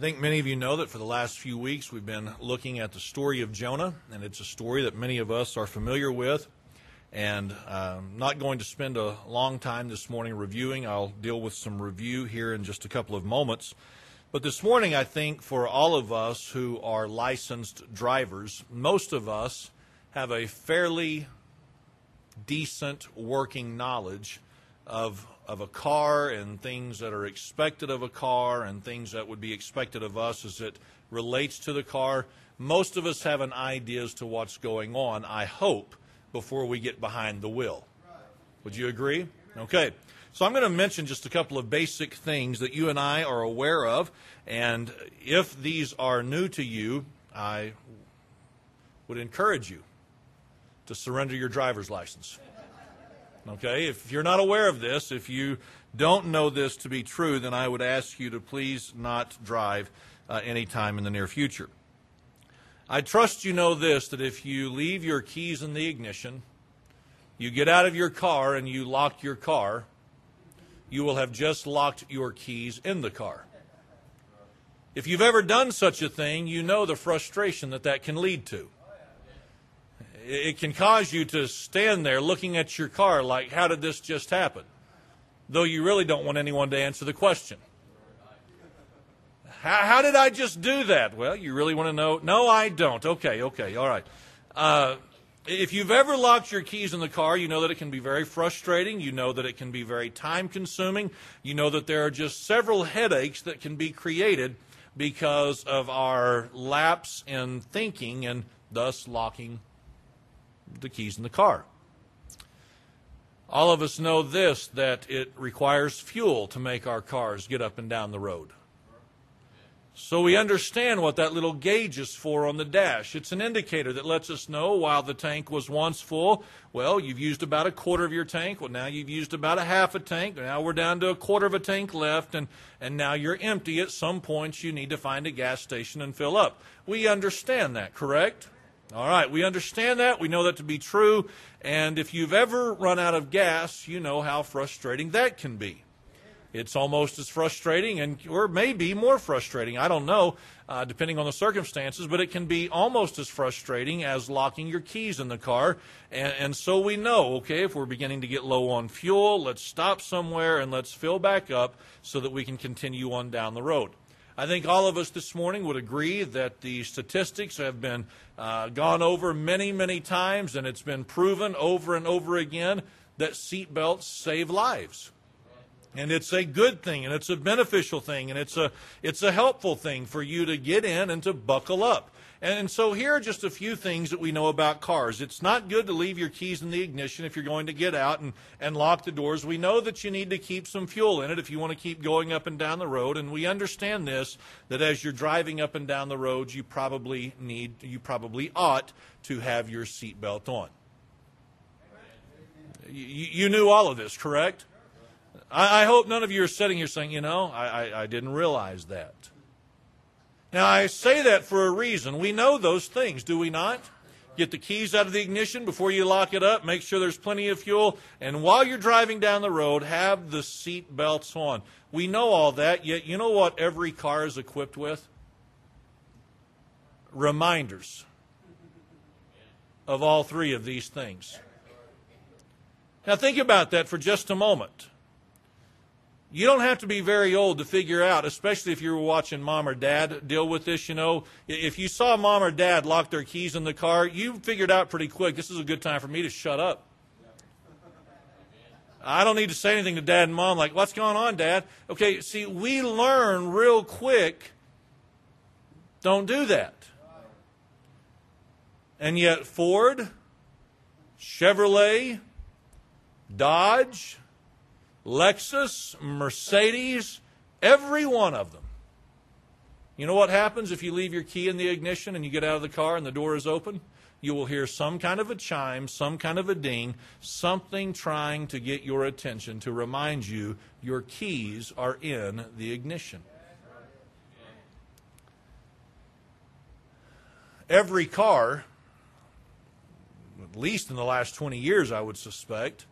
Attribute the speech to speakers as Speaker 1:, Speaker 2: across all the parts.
Speaker 1: I think many of you know that for the last few weeks we've been looking at the story of Jonah, and it's a story that many of us are familiar with. And I'm not going to spend a long time this morning reviewing. I'll deal with some review here in just a couple of moments. But this morning, I think for all of us who are licensed drivers, most of us have a fairly decent working knowledge of of a car and things that are expected of a car and things that would be expected of us as it relates to the car. Most of us have an idea as to what's going on, I hope, before we get behind the wheel. Would you agree? Okay. So I'm going to mention just a couple of basic things that you and I are aware of. And if these are new to you, I would encourage you to surrender your driver's license. Okay? If you're not aware of this, if you don't know this to be true, then I would ask you to please not drive uh, anytime in the near future. I trust you know this that if you leave your keys in the ignition, you get out of your car and you lock your car, you will have just locked your keys in the car. If you've ever done such a thing, you know the frustration that that can lead to it can cause you to stand there looking at your car like, how did this just happen? Though you really don't want anyone to answer the question. How, how did I just do that? Well, you really want to know? No, I don't. Okay, okay, all right. Uh, if you've ever locked your keys in the car, you know that it can be very frustrating. You know that it can be very time consuming. You know that there are just several headaches that can be created because of our lapse in thinking and thus locking the keys in the car. All of us know this that it requires fuel to make our cars get up and down the road. So we understand what that little gauge is for on the dash. It's an indicator that lets us know while the tank was once full, well, you've used about a quarter of your tank. Well, now you've used about a half a tank. Now we're down to a quarter of a tank left, and, and now you're empty. At some points, you need to find a gas station and fill up. We understand that, correct? All right, we understand that. We know that to be true. And if you've ever run out of gas, you know how frustrating that can be. It's almost as frustrating, and or maybe more frustrating. I don't know, uh, depending on the circumstances. But it can be almost as frustrating as locking your keys in the car. And, and so we know, okay, if we're beginning to get low on fuel, let's stop somewhere and let's fill back up so that we can continue on down the road. I think all of us this morning would agree that the statistics have been uh, gone over many, many times, and it's been proven over and over again that seatbelts save lives. And it's a good thing, and it's a beneficial thing, and it's a, it's a helpful thing for you to get in and to buckle up. And so here are just a few things that we know about cars. It's not good to leave your keys in the ignition if you're going to get out and, and lock the doors. We know that you need to keep some fuel in it if you want to keep going up and down the road. And we understand this, that as you're driving up and down the roads, you probably need, you probably ought to have your seatbelt on. You, you knew all of this, correct? I, I, hope none of you are sitting here saying, you know, I, I, I didn't realize that. Now, I say that for a reason. We know those things, do we not? Get the keys out of the ignition before you lock it up. Make sure there's plenty of fuel. And while you're driving down the road, have the seat belts on. We know all that, yet you know what every car is equipped with? Reminders of all three of these things. Now, think about that for just a moment. You don't have to be very old to figure out, especially if you were watching mom or dad deal with this. You know, if you saw mom or dad lock their keys in the car, you figured out pretty quick this is a good time for me to shut up. I don't need to say anything to dad and mom like, what's going on, dad? Okay, see, we learn real quick. Don't do that. And yet, Ford, Chevrolet, Dodge, Lexus, Mercedes, every one of them. You know what happens if you leave your key in the ignition and you get out of the car and the door is open? You will hear some kind of a chime, some kind of a ding, something trying to get your attention to remind you your keys are in the ignition. Every car, at least in the last 20 years, I would suspect,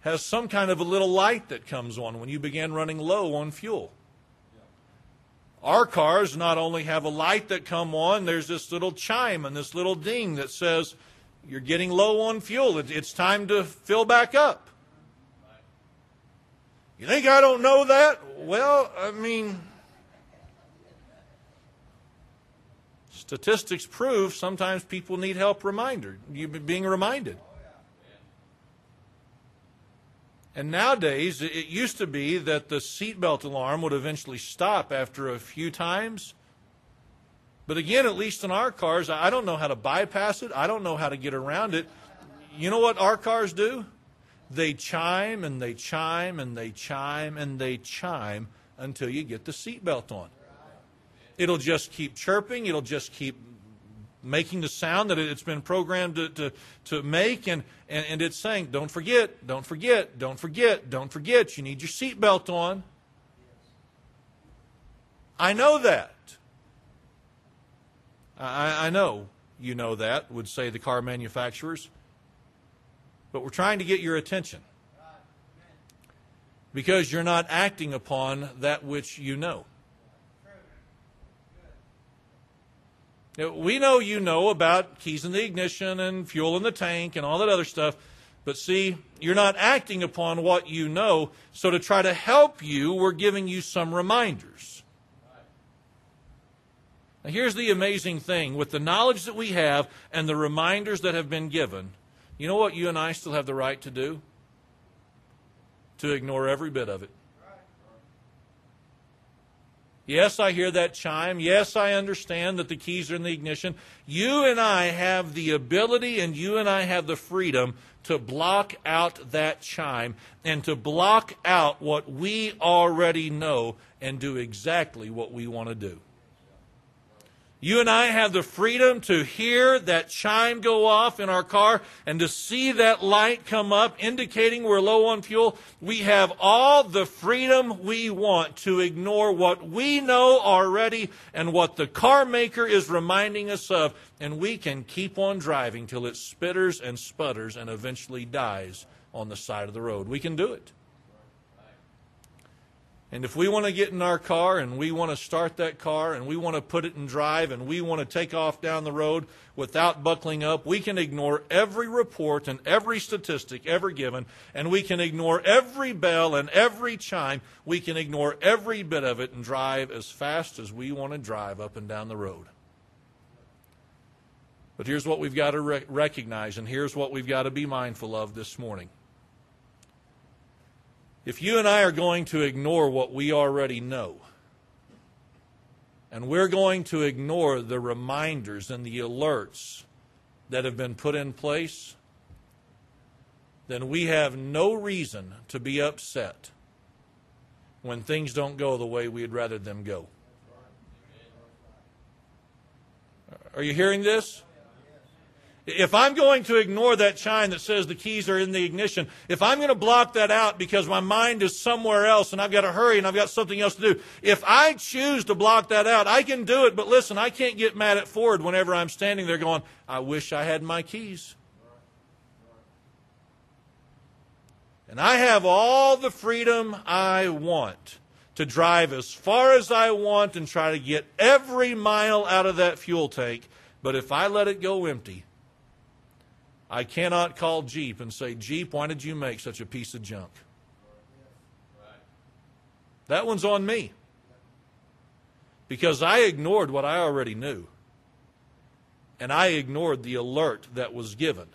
Speaker 1: has some kind of a little light that comes on when you begin running low on fuel. Our cars not only have a light that come on, there's this little chime and this little ding that says you're getting low on fuel. It's time to fill back up. You think I don't know that? Well, I mean, statistics prove sometimes people need help reminder, you being reminded. And nowadays, it used to be that the seatbelt alarm would eventually stop after a few times. But again, at least in our cars, I don't know how to bypass it. I don't know how to get around it. You know what our cars do? They chime and they chime and they chime and they chime until you get the seatbelt on. It'll just keep chirping. It'll just keep making the sound that it's been programmed to, to, to make, and, and, and it's saying, don't forget, don't forget, don't forget, don't forget, you need your seatbelt on. I know that. I, I know you know that, would say the car manufacturers. But we're trying to get your attention because you're not acting upon that which you know. We know you know about keys in the ignition and fuel in the tank and all that other stuff, but see, you're not acting upon what you know. So, to try to help you, we're giving you some reminders. Now, here's the amazing thing with the knowledge that we have and the reminders that have been given, you know what you and I still have the right to do? To ignore every bit of it. Yes, I hear that chime. Yes, I understand that the keys are in the ignition. You and I have the ability and you and I have the freedom to block out that chime and to block out what we already know and do exactly what we want to do. You and I have the freedom to hear that chime go off in our car and to see that light come up indicating we're low on fuel. We have all the freedom we want to ignore what we know already and what the car maker is reminding us of, and we can keep on driving till it spitters and sputters and eventually dies on the side of the road. We can do it. And if we want to get in our car and we want to start that car and we want to put it in drive and we want to take off down the road without buckling up, we can ignore every report and every statistic ever given, and we can ignore every bell and every chime. We can ignore every bit of it and drive as fast as we want to drive up and down the road. But here's what we've got to re- recognize, and here's what we've got to be mindful of this morning. If you and I are going to ignore what we already know, and we're going to ignore the reminders and the alerts that have been put in place, then we have no reason to be upset when things don't go the way we'd rather them go. Are you hearing this? If I'm going to ignore that chime that says the keys are in the ignition, if I'm going to block that out because my mind is somewhere else and I've got to hurry and I've got something else to do, if I choose to block that out, I can do it, but listen, I can't get mad at Ford whenever I'm standing there going, I wish I had my keys. And I have all the freedom I want to drive as far as I want and try to get every mile out of that fuel tank. But if I let it go empty, I cannot call Jeep and say, Jeep, why did you make such a piece of junk? That one's on me. Because I ignored what I already knew. And I ignored the alert that was given.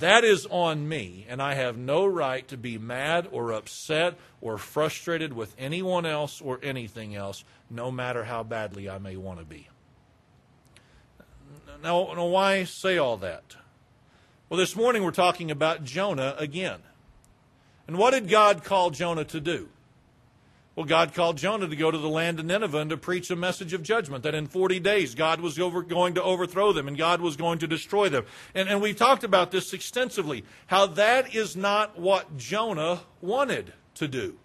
Speaker 1: That is on me, and I have no right to be mad or upset or frustrated with anyone else or anything else, no matter how badly I may want to be. Now, now why say all that? Well, this morning we're talking about Jonah again. And what did God call Jonah to do? Well, God called Jonah to go to the land of Nineveh and to preach a message of judgment that in 40 days God was over, going to overthrow them and God was going to destroy them. And, and we've talked about this extensively, how that is not what Jonah wanted to do.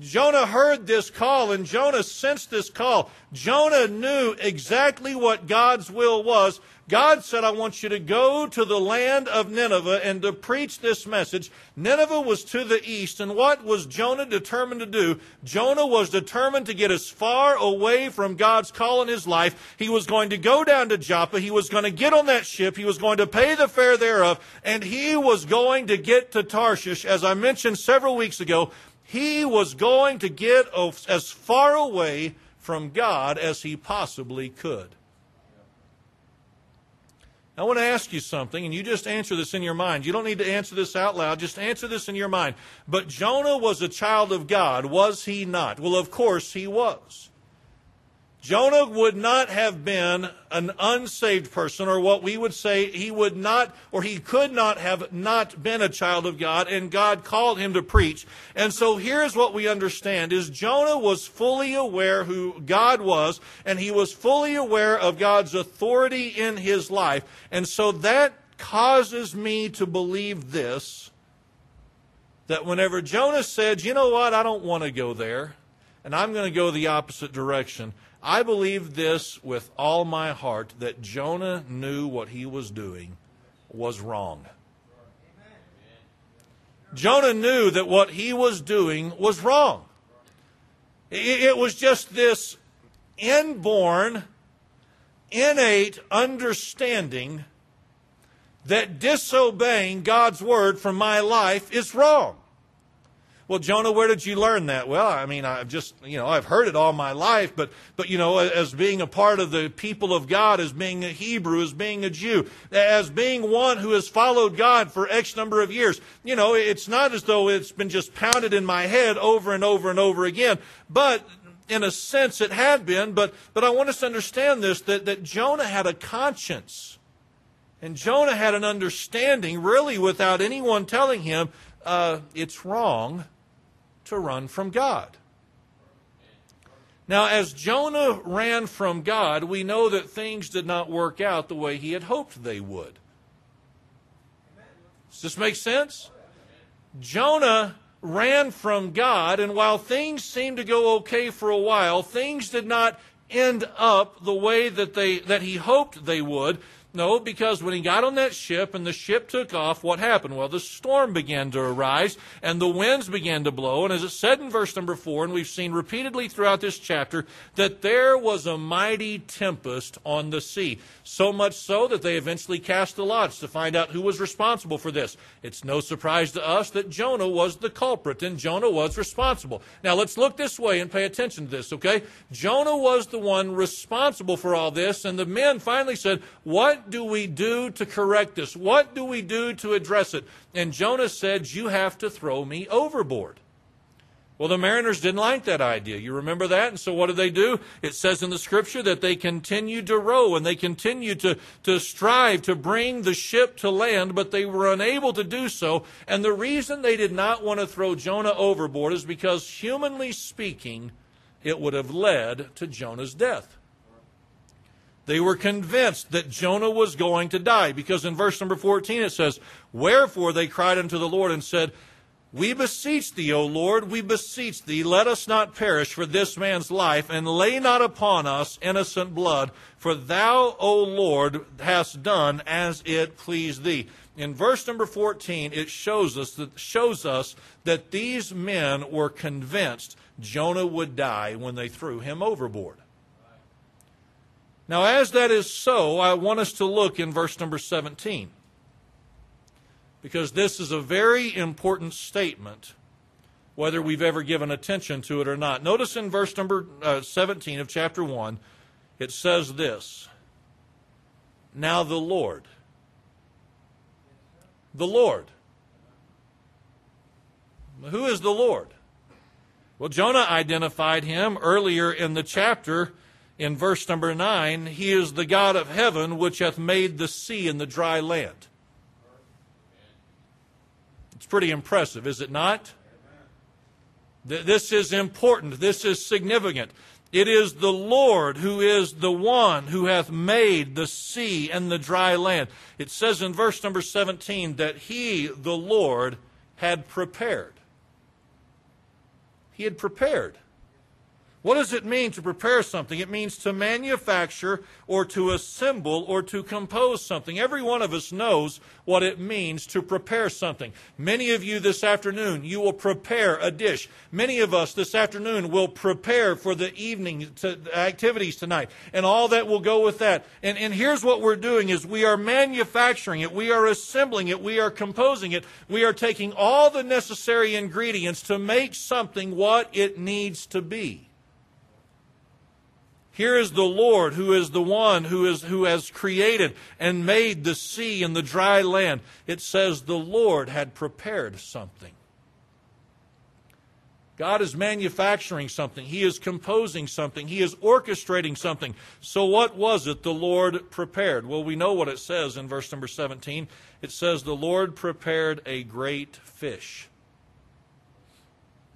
Speaker 1: Jonah heard this call and Jonah sensed this call. Jonah knew exactly what God's will was. God said, I want you to go to the land of Nineveh and to preach this message. Nineveh was to the east, and what was Jonah determined to do? Jonah was determined to get as far away from God's call in his life. He was going to go down to Joppa. He was going to get on that ship. He was going to pay the fare thereof, and he was going to get to Tarshish. As I mentioned several weeks ago, he was going to get as far away from God as he possibly could. I want to ask you something, and you just answer this in your mind. You don't need to answer this out loud, just answer this in your mind. But Jonah was a child of God, was he not? Well, of course he was. Jonah would not have been an unsaved person, or what we would say he would not, or he could not have not been a child of God, and God called him to preach. And so here's what we understand is Jonah was fully aware who God was, and he was fully aware of God's authority in his life. And so that causes me to believe this, that whenever Jonah said, you know what, I don't want to go there, and I'm going to go the opposite direction, I believe this with all my heart that Jonah knew what he was doing was wrong. Jonah knew that what he was doing was wrong. It was just this inborn, innate understanding that disobeying God's word from my life is wrong. Well, Jonah, where did you learn that? Well, I mean, I've just, you know, I've heard it all my life, but, but, you know, as being a part of the people of God, as being a Hebrew, as being a Jew, as being one who has followed God for X number of years, you know, it's not as though it's been just pounded in my head over and over and over again, but in a sense it had been, but, but I want us to understand this, that, that Jonah had a conscience. And Jonah had an understanding, really without anyone telling him, uh, it's wrong to run from God. Now, as Jonah ran from God, we know that things did not work out the way he had hoped they would. Does this make sense? Jonah ran from God, and while things seemed to go okay for a while, things did not end up the way that they that he hoped they would. No, because when he got on that ship and the ship took off, what happened? Well, the storm began to arise and the winds began to blow. And as it said in verse number four, and we've seen repeatedly throughout this chapter, that there was a mighty tempest on the sea. So much so that they eventually cast the lots to find out who was responsible for this. It's no surprise to us that Jonah was the culprit and Jonah was responsible. Now let's look this way and pay attention to this, okay? Jonah was the one responsible for all this, and the men finally said, What do we do to correct this? What do we do to address it? And Jonah said, You have to throw me overboard. Well, the mariners didn't like that idea. You remember that? And so what did they do? It says in the scripture that they continued to row and they continued to, to strive to bring the ship to land, but they were unable to do so. And the reason they did not want to throw Jonah overboard is because, humanly speaking, it would have led to Jonah's death. They were convinced that Jonah was going to die because in verse number 14 it says, Wherefore they cried unto the Lord and said, We beseech thee, O Lord, we beseech thee, let us not perish for this man's life, and lay not upon us innocent blood, for thou, O Lord, hast done as it pleased thee. In verse number 14, it shows us that, shows us that these men were convinced Jonah would die when they threw him overboard. Now, as that is so, I want us to look in verse number 17. Because this is a very important statement, whether we've ever given attention to it or not. Notice in verse number uh, 17 of chapter 1, it says this Now the Lord. The Lord. Who is the Lord? Well, Jonah identified him earlier in the chapter in verse number 9, He is the God of heaven which hath made the sea and the dry land. It's pretty impressive, is it not? This is important. This is significant. It is the Lord who is the one who hath made the sea and the dry land. It says in verse number 17 that He, the Lord, had prepared. he had prepared. What does it mean to prepare something? It means to manufacture or to assemble or to compose something. Every one of us knows what it means to prepare something. Many of you this afternoon, you will prepare a dish. Many of us this afternoon will prepare for the evening to, activities tonight and all that will go with that. And, and here's what we're doing is we are manufacturing it. We are assembling it. We are composing it. We are taking all the necessary ingredients to make something what it needs to be. Here is the Lord who is the one who, is, who has created and made the sea and the dry land. It says the Lord had prepared something. God is manufacturing something. He is composing something. He is orchestrating something. So, what was it the Lord prepared? Well, we know what it says in verse number 17. It says, The Lord prepared a great fish.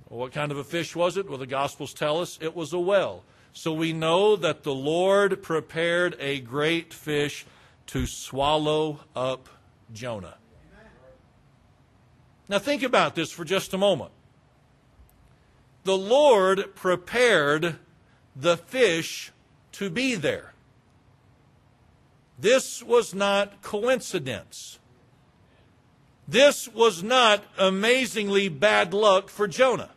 Speaker 1: Well, what kind of a fish was it? Well, the Gospels tell us it was a whale. So we know that the Lord prepared a great fish to swallow up Jonah. Now think about this for just a moment. The Lord prepared the fish to be there. This was not coincidence. This was not amazingly bad luck for Jonah.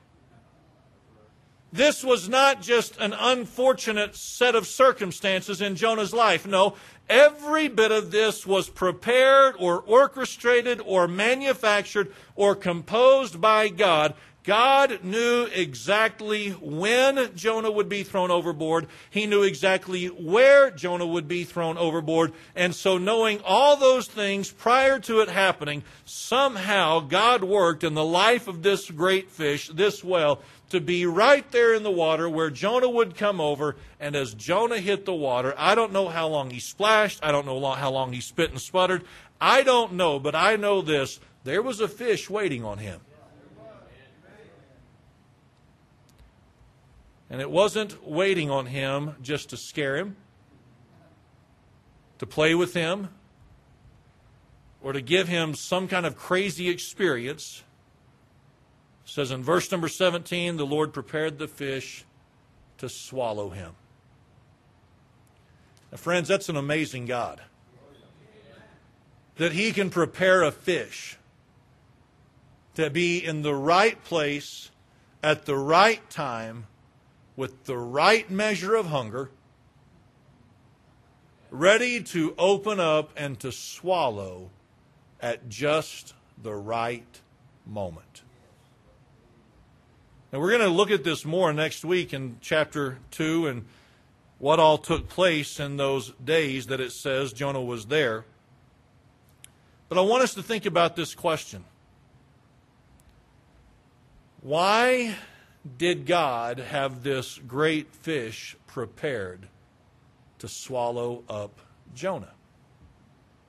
Speaker 1: This was not just an unfortunate set of circumstances in Jonah's life. No, every bit of this was prepared or orchestrated or manufactured or composed by God. God knew exactly when Jonah would be thrown overboard. He knew exactly where Jonah would be thrown overboard. And so, knowing all those things prior to it happening, somehow God worked in the life of this great fish, this whale, to be right there in the water where Jonah would come over. And as Jonah hit the water, I don't know how long he splashed. I don't know how long he spit and sputtered. I don't know, but I know this. There was a fish waiting on him. And it wasn't waiting on him just to scare him, to play with him, or to give him some kind of crazy experience says in verse number 17, the Lord prepared the fish to swallow him. Now, friends, that's an amazing God. That He can prepare a fish to be in the right place at the right time with the right measure of hunger, ready to open up and to swallow at just the right moment. And we're going to look at this more next week in chapter 2 and what all took place in those days that it says Jonah was there. But I want us to think about this question Why did God have this great fish prepared to swallow up Jonah?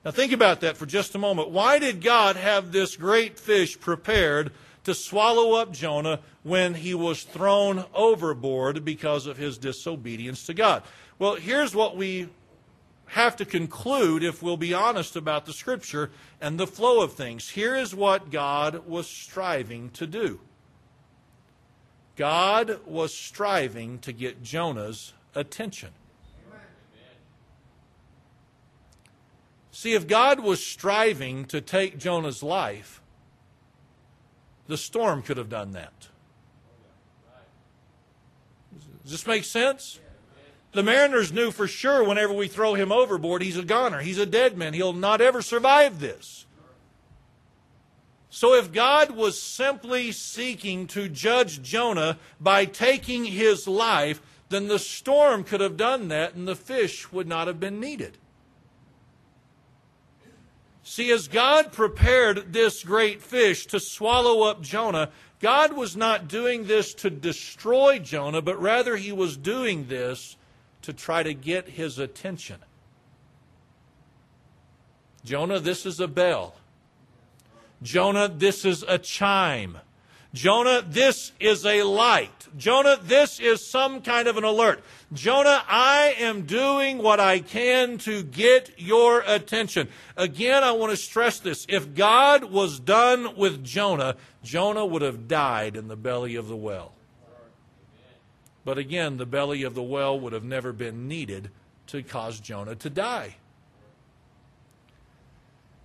Speaker 1: Now, think about that for just a moment. Why did God have this great fish prepared to swallow up Jonah when he was thrown overboard because of his disobedience to God. Well, here's what we have to conclude if we'll be honest about the scripture and the flow of things. Here is what God was striving to do God was striving to get Jonah's attention. See, if God was striving to take Jonah's life, the storm could have done that. Does this make sense? The mariners knew for sure whenever we throw him overboard, he's a goner. He's a dead man. He'll not ever survive this. So if God was simply seeking to judge Jonah by taking his life, then the storm could have done that and the fish would not have been needed. See, as God prepared this great fish to swallow up Jonah, God was not doing this to destroy Jonah, but rather he was doing this to try to get his attention. Jonah, this is a bell. Jonah, this is a chime. Jonah, this is a light. Jonah, this is some kind of an alert. Jonah, I am doing what I can to get your attention. Again, I want to stress this. If God was done with Jonah, Jonah would have died in the belly of the well. But again, the belly of the well would have never been needed to cause Jonah to die.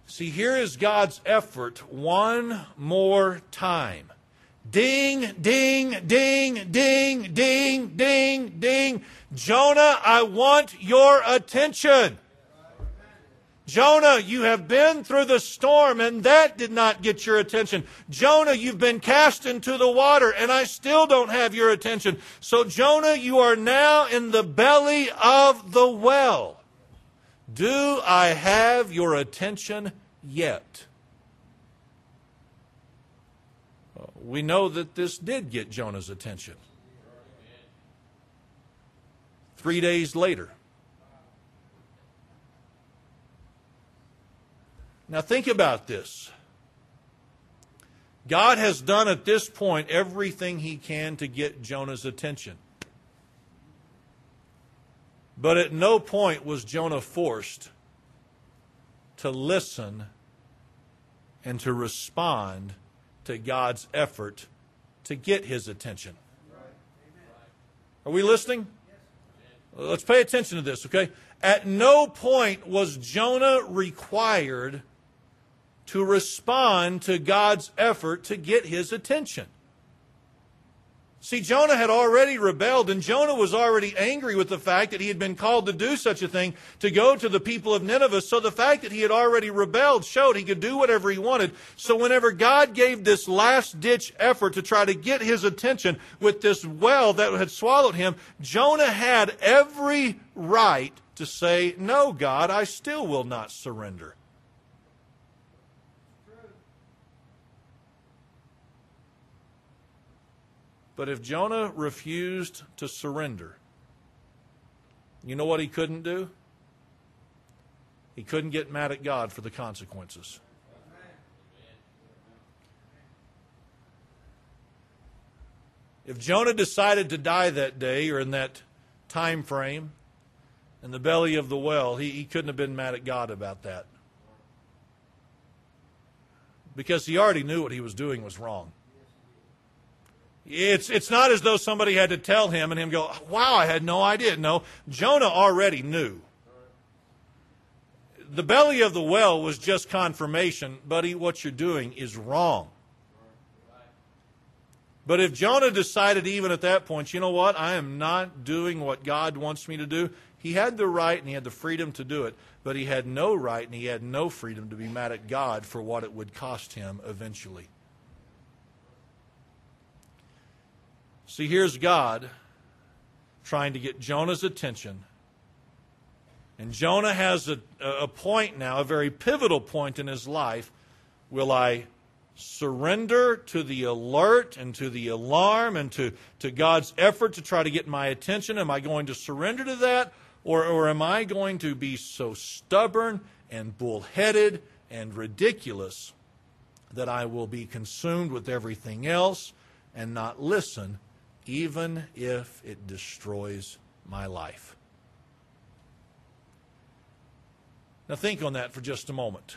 Speaker 1: See, here is God's effort one more time. Ding, ding, ding, ding, ding, ding, ding. Jonah, I want your attention. Jonah, you have been through the storm and that did not get your attention. Jonah, you've been cast into the water and I still don't have your attention. So, Jonah, you are now in the belly of the well. Do I have your attention yet? We know that this did get Jonah's attention. Three days later, Now, think about this. God has done at this point everything he can to get Jonah's attention. But at no point was Jonah forced to listen and to respond to God's effort to get his attention. Are we listening? Let's pay attention to this, okay? At no point was Jonah required to respond to God's effort to get his attention. See, Jonah had already rebelled, and Jonah was already angry with the fact that he had been called to do such a thing, to go to the people of Nineveh. So the fact that he had already rebelled showed he could do whatever he wanted. So whenever God gave this last ditch effort to try to get his attention with this well that had swallowed him, Jonah had every right to say, No, God, I still will not surrender. But if Jonah refused to surrender, you know what he couldn't do? He couldn't get mad at God for the consequences. If Jonah decided to die that day or in that time frame in the belly of the well, he, he couldn't have been mad at God about that. Because he already knew what he was doing was wrong. It's, it's not as though somebody had to tell him and him go, wow, I had no idea. No, Jonah already knew. The belly of the well was just confirmation, buddy, what you're doing is wrong. But if Jonah decided even at that point, you know what, I am not doing what God wants me to do, he had the right and he had the freedom to do it, but he had no right and he had no freedom to be mad at God for what it would cost him eventually. See, here's God trying to get Jonah's attention. And Jonah has a, a point now, a very pivotal point in his life. Will I surrender to the alert and to the alarm and to, to God's effort to try to get my attention? Am I going to surrender to that? Or, or am I going to be so stubborn and bullheaded and ridiculous that I will be consumed with everything else and not listen even if it destroys my life. Now, think on that for just a moment.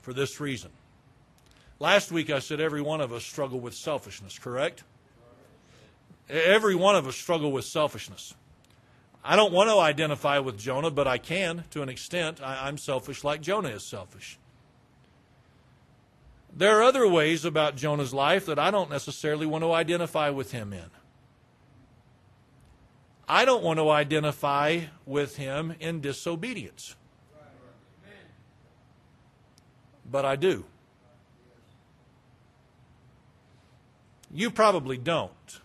Speaker 1: For this reason. Last week I said every one of us struggle with selfishness, correct? Every one of us struggle with selfishness. I don't want to identify with Jonah, but I can to an extent. I, am selfish like Jonah is selfish. There are other ways about Jonah's life that I don't necessarily want to identify with him in. I don't want to identify with him in disobedience. But I do. You probably don't.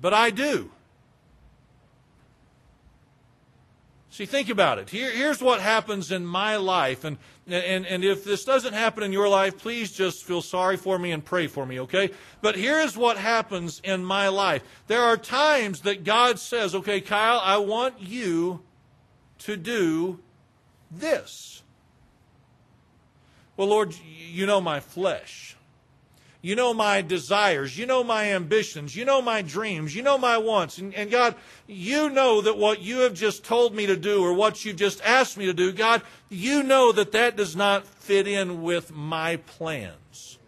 Speaker 1: But I do. See, think about it. Here, here's what happens in my life. And, and, and if this doesn't happen in your life, please just feel sorry for me and pray for me, okay? But here's what happens in my life. There are times that God says, okay, Kyle, I want you to do this. Well, Lord, you know my flesh. You know my desires. You know my ambitions. You know my dreams. You know my wants. And, and, God, you know that what you have just told me to do or what you've just asked me to do, God, you know that that does not fit in with my plans.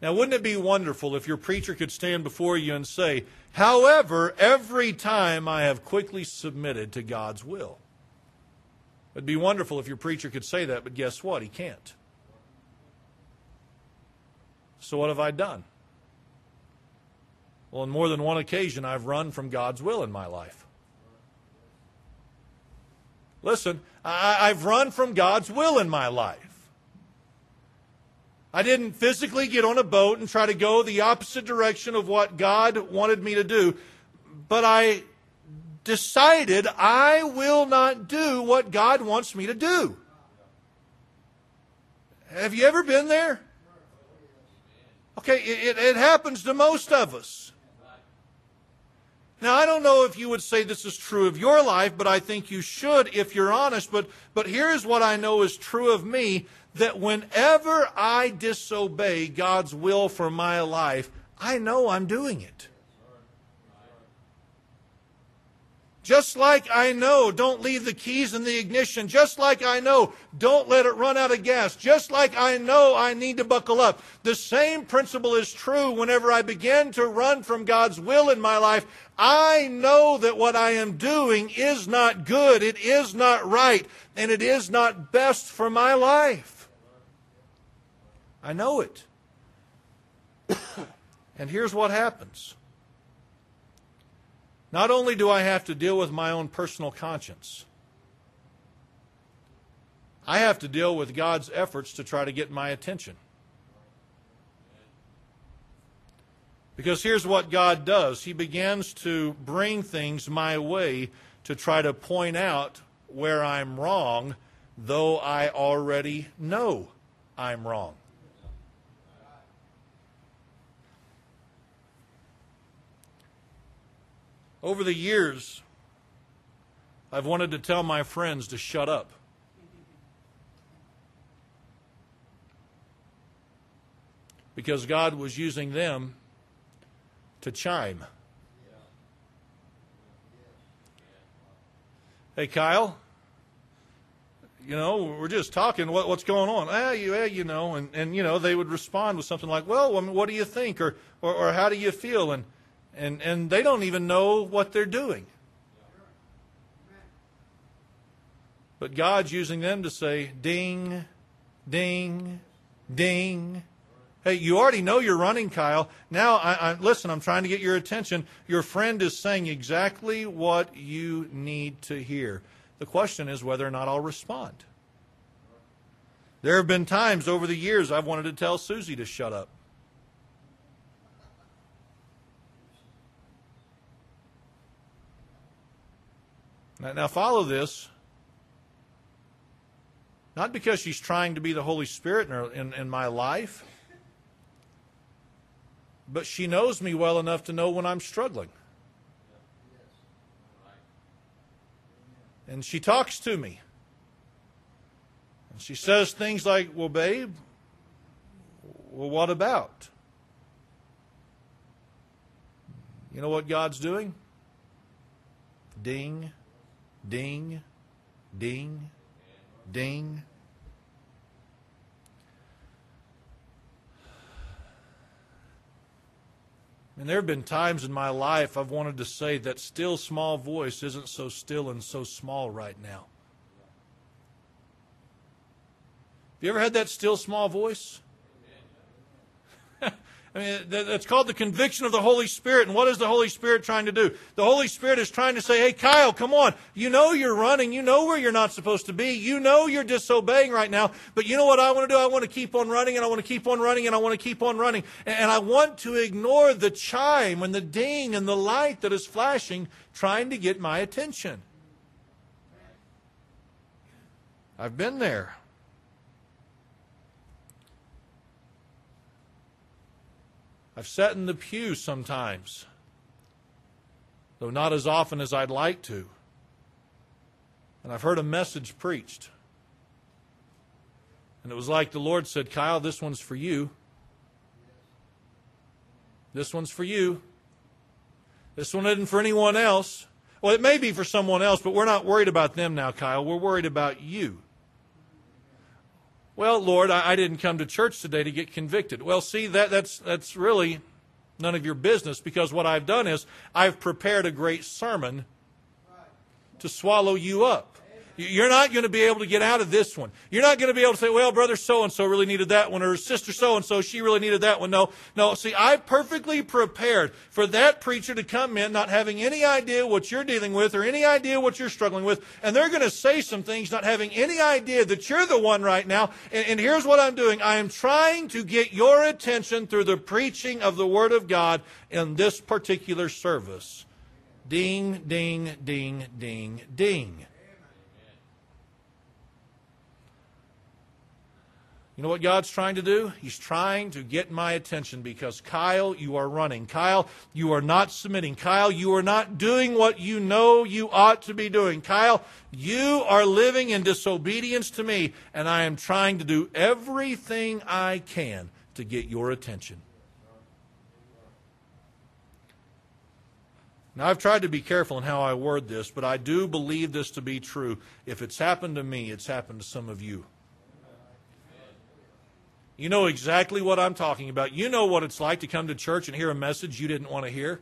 Speaker 1: Now, wouldn't it be wonderful if your preacher could stand before you and say, However, every time I have quickly submitted to God's will? It'd be wonderful if your preacher could say that, but guess what? He can't. So, what have I done? Well, on more than one occasion, I've run from God's will in my life. Listen, I, have run from God's will in my life. I didn't physically get on a boat and try to go the opposite direction of what God wanted me to do, but I decided I will not do what God wants me to do. Have you ever been there? Okay, it, it, happens to most of us. Now, I don't know if you would say this is true of your life, but I think you should if you're honest. But, but here's what I know is true of me that whenever I disobey God's will for my life, I know I'm doing it. Just like I know, don't leave the keys in the ignition. Just like I know, don't let it run out of gas. Just like I know I need to buckle up. The same principle is true whenever I begin to run from God's will in my life. I know that what I am doing is not good, it is not right, and it is not best for my life. I know it. and here's what happens. Not only do I have to deal with my own personal conscience, I have to deal with God's efforts to try to get my attention. Because here's what God does He begins to bring things my way to try to point out where I'm wrong, though I already know I'm wrong. Over the years, I've wanted to tell my friends to shut up. Because God was using them to chime. Hey, Kyle, you know, we're just talking. What, what's going on? Ah, you, ah, you know, and, and you know, they would respond with something like, "Well, what do you think?" or, or, or "How do you feel?" and and, and they don't even know what they're doing. But God's using them to say, ding, ding, ding. Hey, you already know you're running, Kyle. Now, I, I, listen, I'm trying to get your attention. Your friend is saying exactly what you need to hear. The question is whether or not I'll respond. There have been times over the years I've wanted to tell Susie to shut up. Now, now follow this. Not because she's trying to be the Holy Spirit in, her, in, in my life, but she knows me well enough to know when I'm struggling. And she talks to me. And she says things like, Well, babe, well, what about? You know what God's doing? Ding, Ding, ding, ding. And there have been times in my life I've wanted to say that still small voice isn't so still and so small right now. Have you ever had that still small voice? I mean, that's called the conviction of the Holy Spirit. And what is the Holy Spirit trying to do? The Holy Spirit is trying to say, hey, Kyle, come on. You know you're running. You know where you're not supposed to be. You know you're disobeying right now. But you know what I want to do? I want to keep on running and I want to keep on running and I want to keep on running. And I want to ignore the chime and the ding and the light that is flashing, trying to get my attention. I've been there. I've sat in the pew sometimes, though not as often as I'd like to. And I've heard a message preached. And it was like the Lord said, Kyle, this one's for you. This one's for you. This one isn't for anyone else. Well, it may be for someone else, but we're not worried about them now, Kyle. We're worried about you. Well, Lord, I, I didn't come to church today to get convicted. Well, see, that, that's, that's really none of your business because what I've done is I've prepared a great sermon to swallow you up. You're not going to be able to get out of this one. You're not going to be able to say, well, brother so and so really needed that one, or sister so and so, she really needed that one. No, no. See, I perfectly prepared for that preacher to come in not having any idea what you're dealing with or any idea what you're struggling with, and they're going to say some things not having any idea that you're the one right now. And, and here's what I'm doing I am trying to get your attention through the preaching of the Word of God in this particular service. Ding, ding, ding, ding, ding. You know what God's trying to do? He's trying to get my attention because, Kyle, you are running. Kyle, you are not submitting. Kyle, you are not doing what you know you ought to be doing. Kyle, you are living in disobedience to me, and I am trying to do everything I can to get your attention. Now, I've tried to be careful in how I word this, but I do believe this to be true. If it's happened to me, it's happened to some of you. You know exactly what I'm talking about. You know what it's like to come to church and hear a message you didn't want to hear.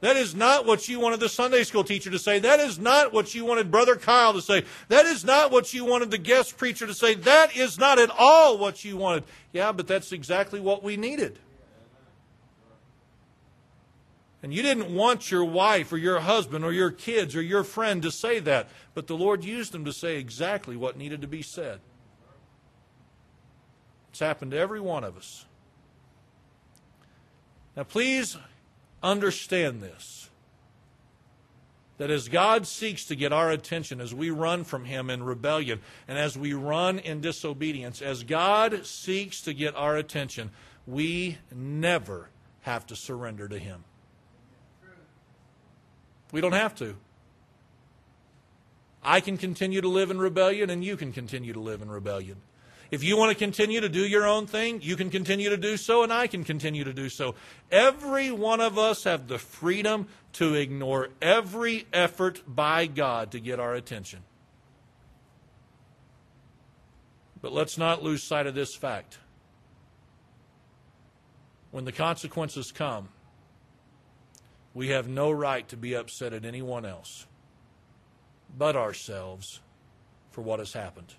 Speaker 1: That is not what you wanted the Sunday school teacher to say. That is not what you wanted Brother Kyle to say. That is not what you wanted the guest preacher to say. That is not at all what you wanted. Yeah, but that's exactly what we needed. And you didn't want your wife or your husband or your kids or your friend to say that, but the Lord used them to say exactly what needed to be said. It's happened to every one of us. Now, please understand this that as God seeks to get our attention, as we run from Him in rebellion, and as we run in disobedience, as God seeks to get our attention, we never have to surrender to Him. We don't have to. I can continue to live in rebellion, and you can continue to live in rebellion. If you want to continue to do your own thing, you can continue to do so, and I can continue to do so. Every one of us have the freedom to ignore every effort by God to get our attention. But let's not lose sight of this fact. When the consequences come, we have no right to be upset at anyone else but ourselves for what has happened.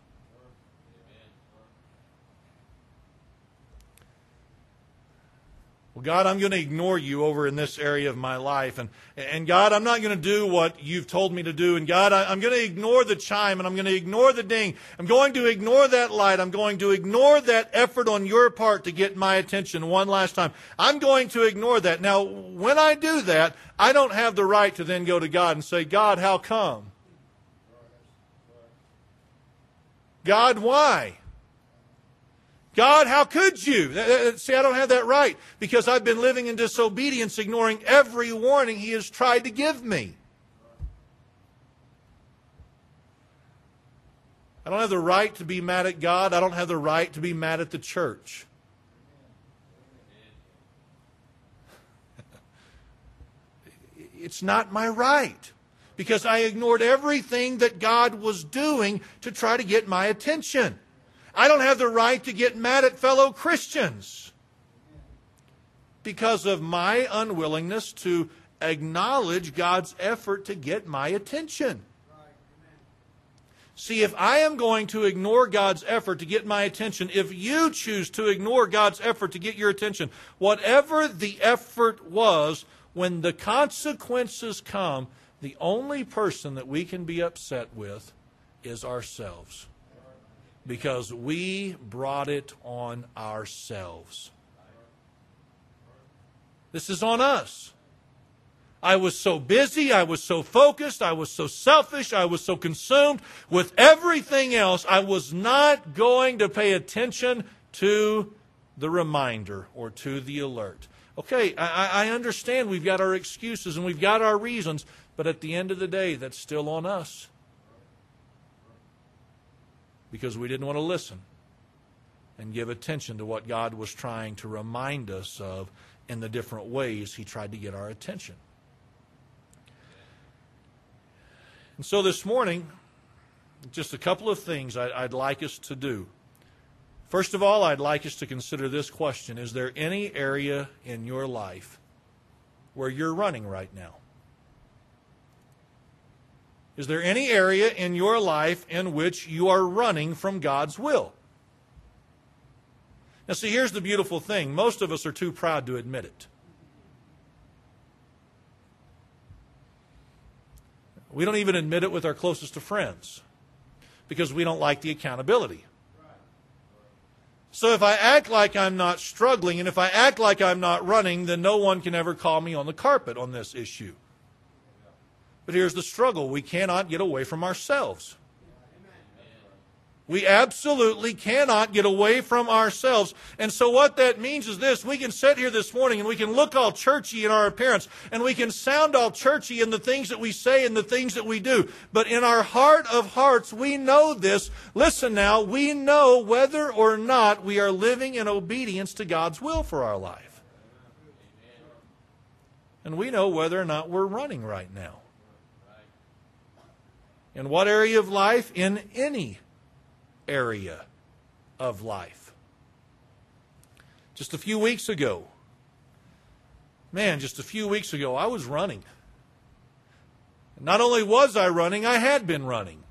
Speaker 1: Well, God, I'm going to ignore you over in this area of my life. And, and God, I'm not going to do what you've told me to do. And God, I, I'm going to ignore the chime and I'm going to ignore the ding. I'm going to ignore that light. I'm going to ignore that effort on your part to get my attention one last time. I'm going to ignore that. Now, when I do that, I don't have the right to then go to God and say, God, how come? God, why? God, how could you? Uh, uh, uh, see, I don't have that right because I've been living in disobedience, ignoring every warning He has tried to give me. I don't have the right to be mad at God. I don't have the right to be mad at the church. It's not my right because I ignored everything that God was doing to try to get my attention. I don't have the right to get mad at fellow Christians because of my unwillingness to acknowledge God's effort to get my attention. See, if I am going to ignore God's effort to get my attention, if you choose to ignore God's effort to get your attention, whatever the effort was, when the consequences come, the only person that we can be upset with is ourselves because we brought it on ourselves. This is on us. I was so busy, I was so focused, I was so selfish, I was so consumed with everything else, I was not going to pay attention to the reminder or to the alert. Okay, I, I understand we've got our excuses and we've got our reasons, but at the end of the day, that's still on us because we didn't want to listen and give attention to what God was trying to remind us of in the different ways He tried to get our attention. And so this morning, just a couple of things I, would like us to do. First of all, I'd like us to consider this question Is there any area in your life where you're running right now? Is there any area in your life in which you are running from God's will? Now, see, here's the beautiful thing most of us are too proud to admit it. We don't even admit it with our closest of friends because we don't like the accountability. So if I act like I'm not struggling and if I act like I'm not running, then no one can ever call me on the carpet on this issue. But here's the struggle we cannot get away from ourselves. We absolutely cannot get away from ourselves. And so what that means is this. We can sit here this morning and we can look all churchy in our appearance and we can sound all churchy in the things that we say and the things that we do. But in our heart of hearts, we know this. Listen now, we know whether or not we are living in obedience to God's will for our life. And we know whether or not we're running right now. In what area of life? In any area of life. Just a few weeks ago, man, just a few weeks ago, I was running. Not only was I running, I had been running.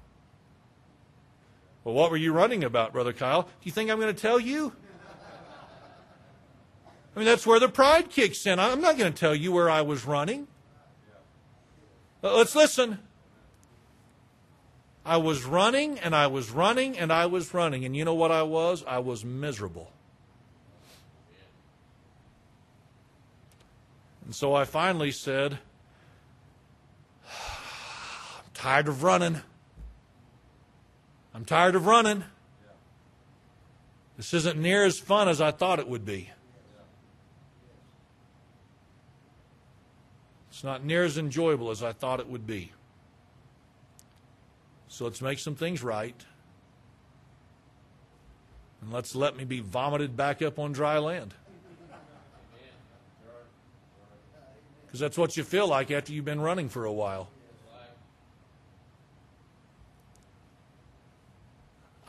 Speaker 1: Well, what were you running about, Brother Kyle? Do you think I'm going to tell you? I mean, that's where the pride kicks in. I'm not going to tell you where I was running. Let's listen. I was running and I was running and I was running. And you know what I was? I was miserable. And so I finally said, I'm tired of running. I'm tired of running. This isn't near as fun as I thought it would be. It's not near as enjoyable as I thought it would be. So let's make some things right. And let's let me be vomited back up on dry land. Because that's what you feel like after you've been running for a while.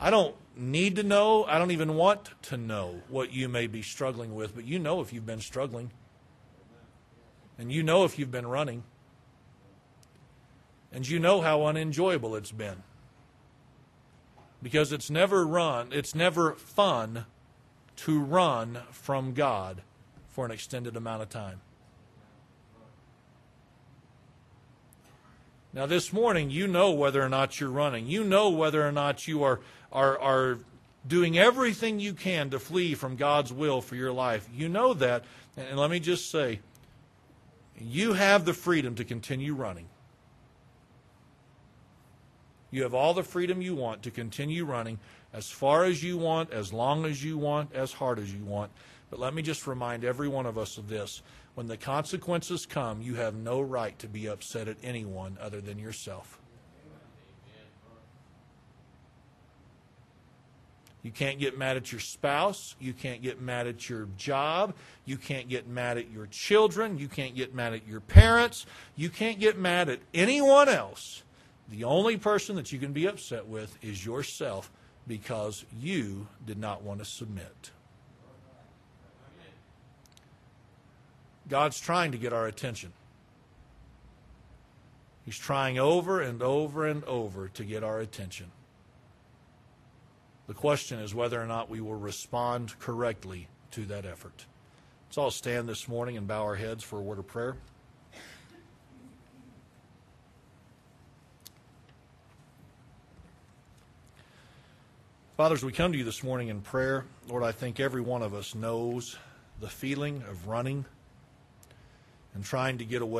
Speaker 1: I don't need to know, I don't even want to know what you may be struggling with, but you know if you've been struggling. And you know if you've been running. And you know how unenjoyable it's been. Because it's never run, it's never fun to run from God for an extended amount of time. Now, this morning, you know whether or not you're running. You know whether or not you are, are, are doing everything you can to flee from God's will for your life. You know that. And let me just say, you have the freedom to continue running. You have all the freedom you want to continue running as far as you want, as long as you want, as hard as you want. But let me just remind every one of us of this. When the consequences come, you have no right to be upset at anyone other than yourself. You can't get mad at your spouse. You can't get mad at your job. You can't get mad at your children. You can't get mad at your parents. You can't get mad at anyone else the only person that you can be upset with is yourself because you did not want to submit. God's trying to get our attention. He's trying over and over and over to get our attention. The question is whether or not we will respond correctly to that effort. Let's all stand this morning and bow our heads for a word of prayer. Fathers, we come to you this morning in prayer. Lord, I think every one of us knows the feeling of running and trying to get away